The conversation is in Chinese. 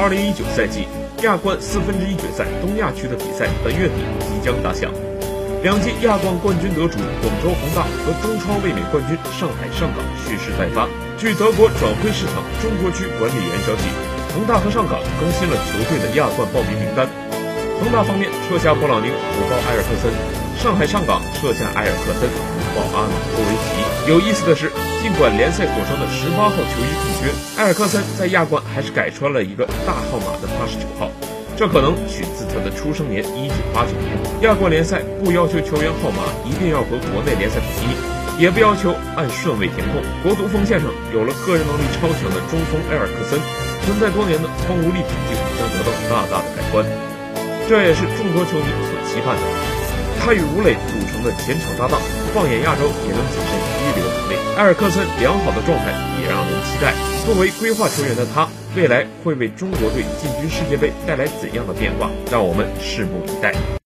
2019赛季亚冠四分之一决赛东亚区的比赛本月底即将打响。两届亚冠冠军得主广州恒大和中超卫冕冠军上海上港蓄势待发。据德国转会市场中国区管理员消息，恒大和上港更新了球队的亚冠报名名单。恒大方面撤下布朗宁，补报埃尔克森；上海上港撤下埃尔克森，补报阿米托维奇。有意思的是，尽管联赛所称的十八号球衣空缺，埃尔克森在亚冠还是改穿了一个大号码的八十九号。这可能取自他的出生年一九八九年。亚冠联赛不要求球员号码一定要和国内联赛统一，也不要求按顺位填空。国足锋线上有了个人能力超强的中锋埃尔克森，存在多年的锋无力品质将得到大大的改观。这也是众多球迷所期盼的。他与吴磊组成的前场搭档，放眼亚洲也能跻身。埃尔克森良好的状态也让人期待。作为规划球员的他，未来会为中国队进军世界杯带来怎样的变化？让我们拭目以待。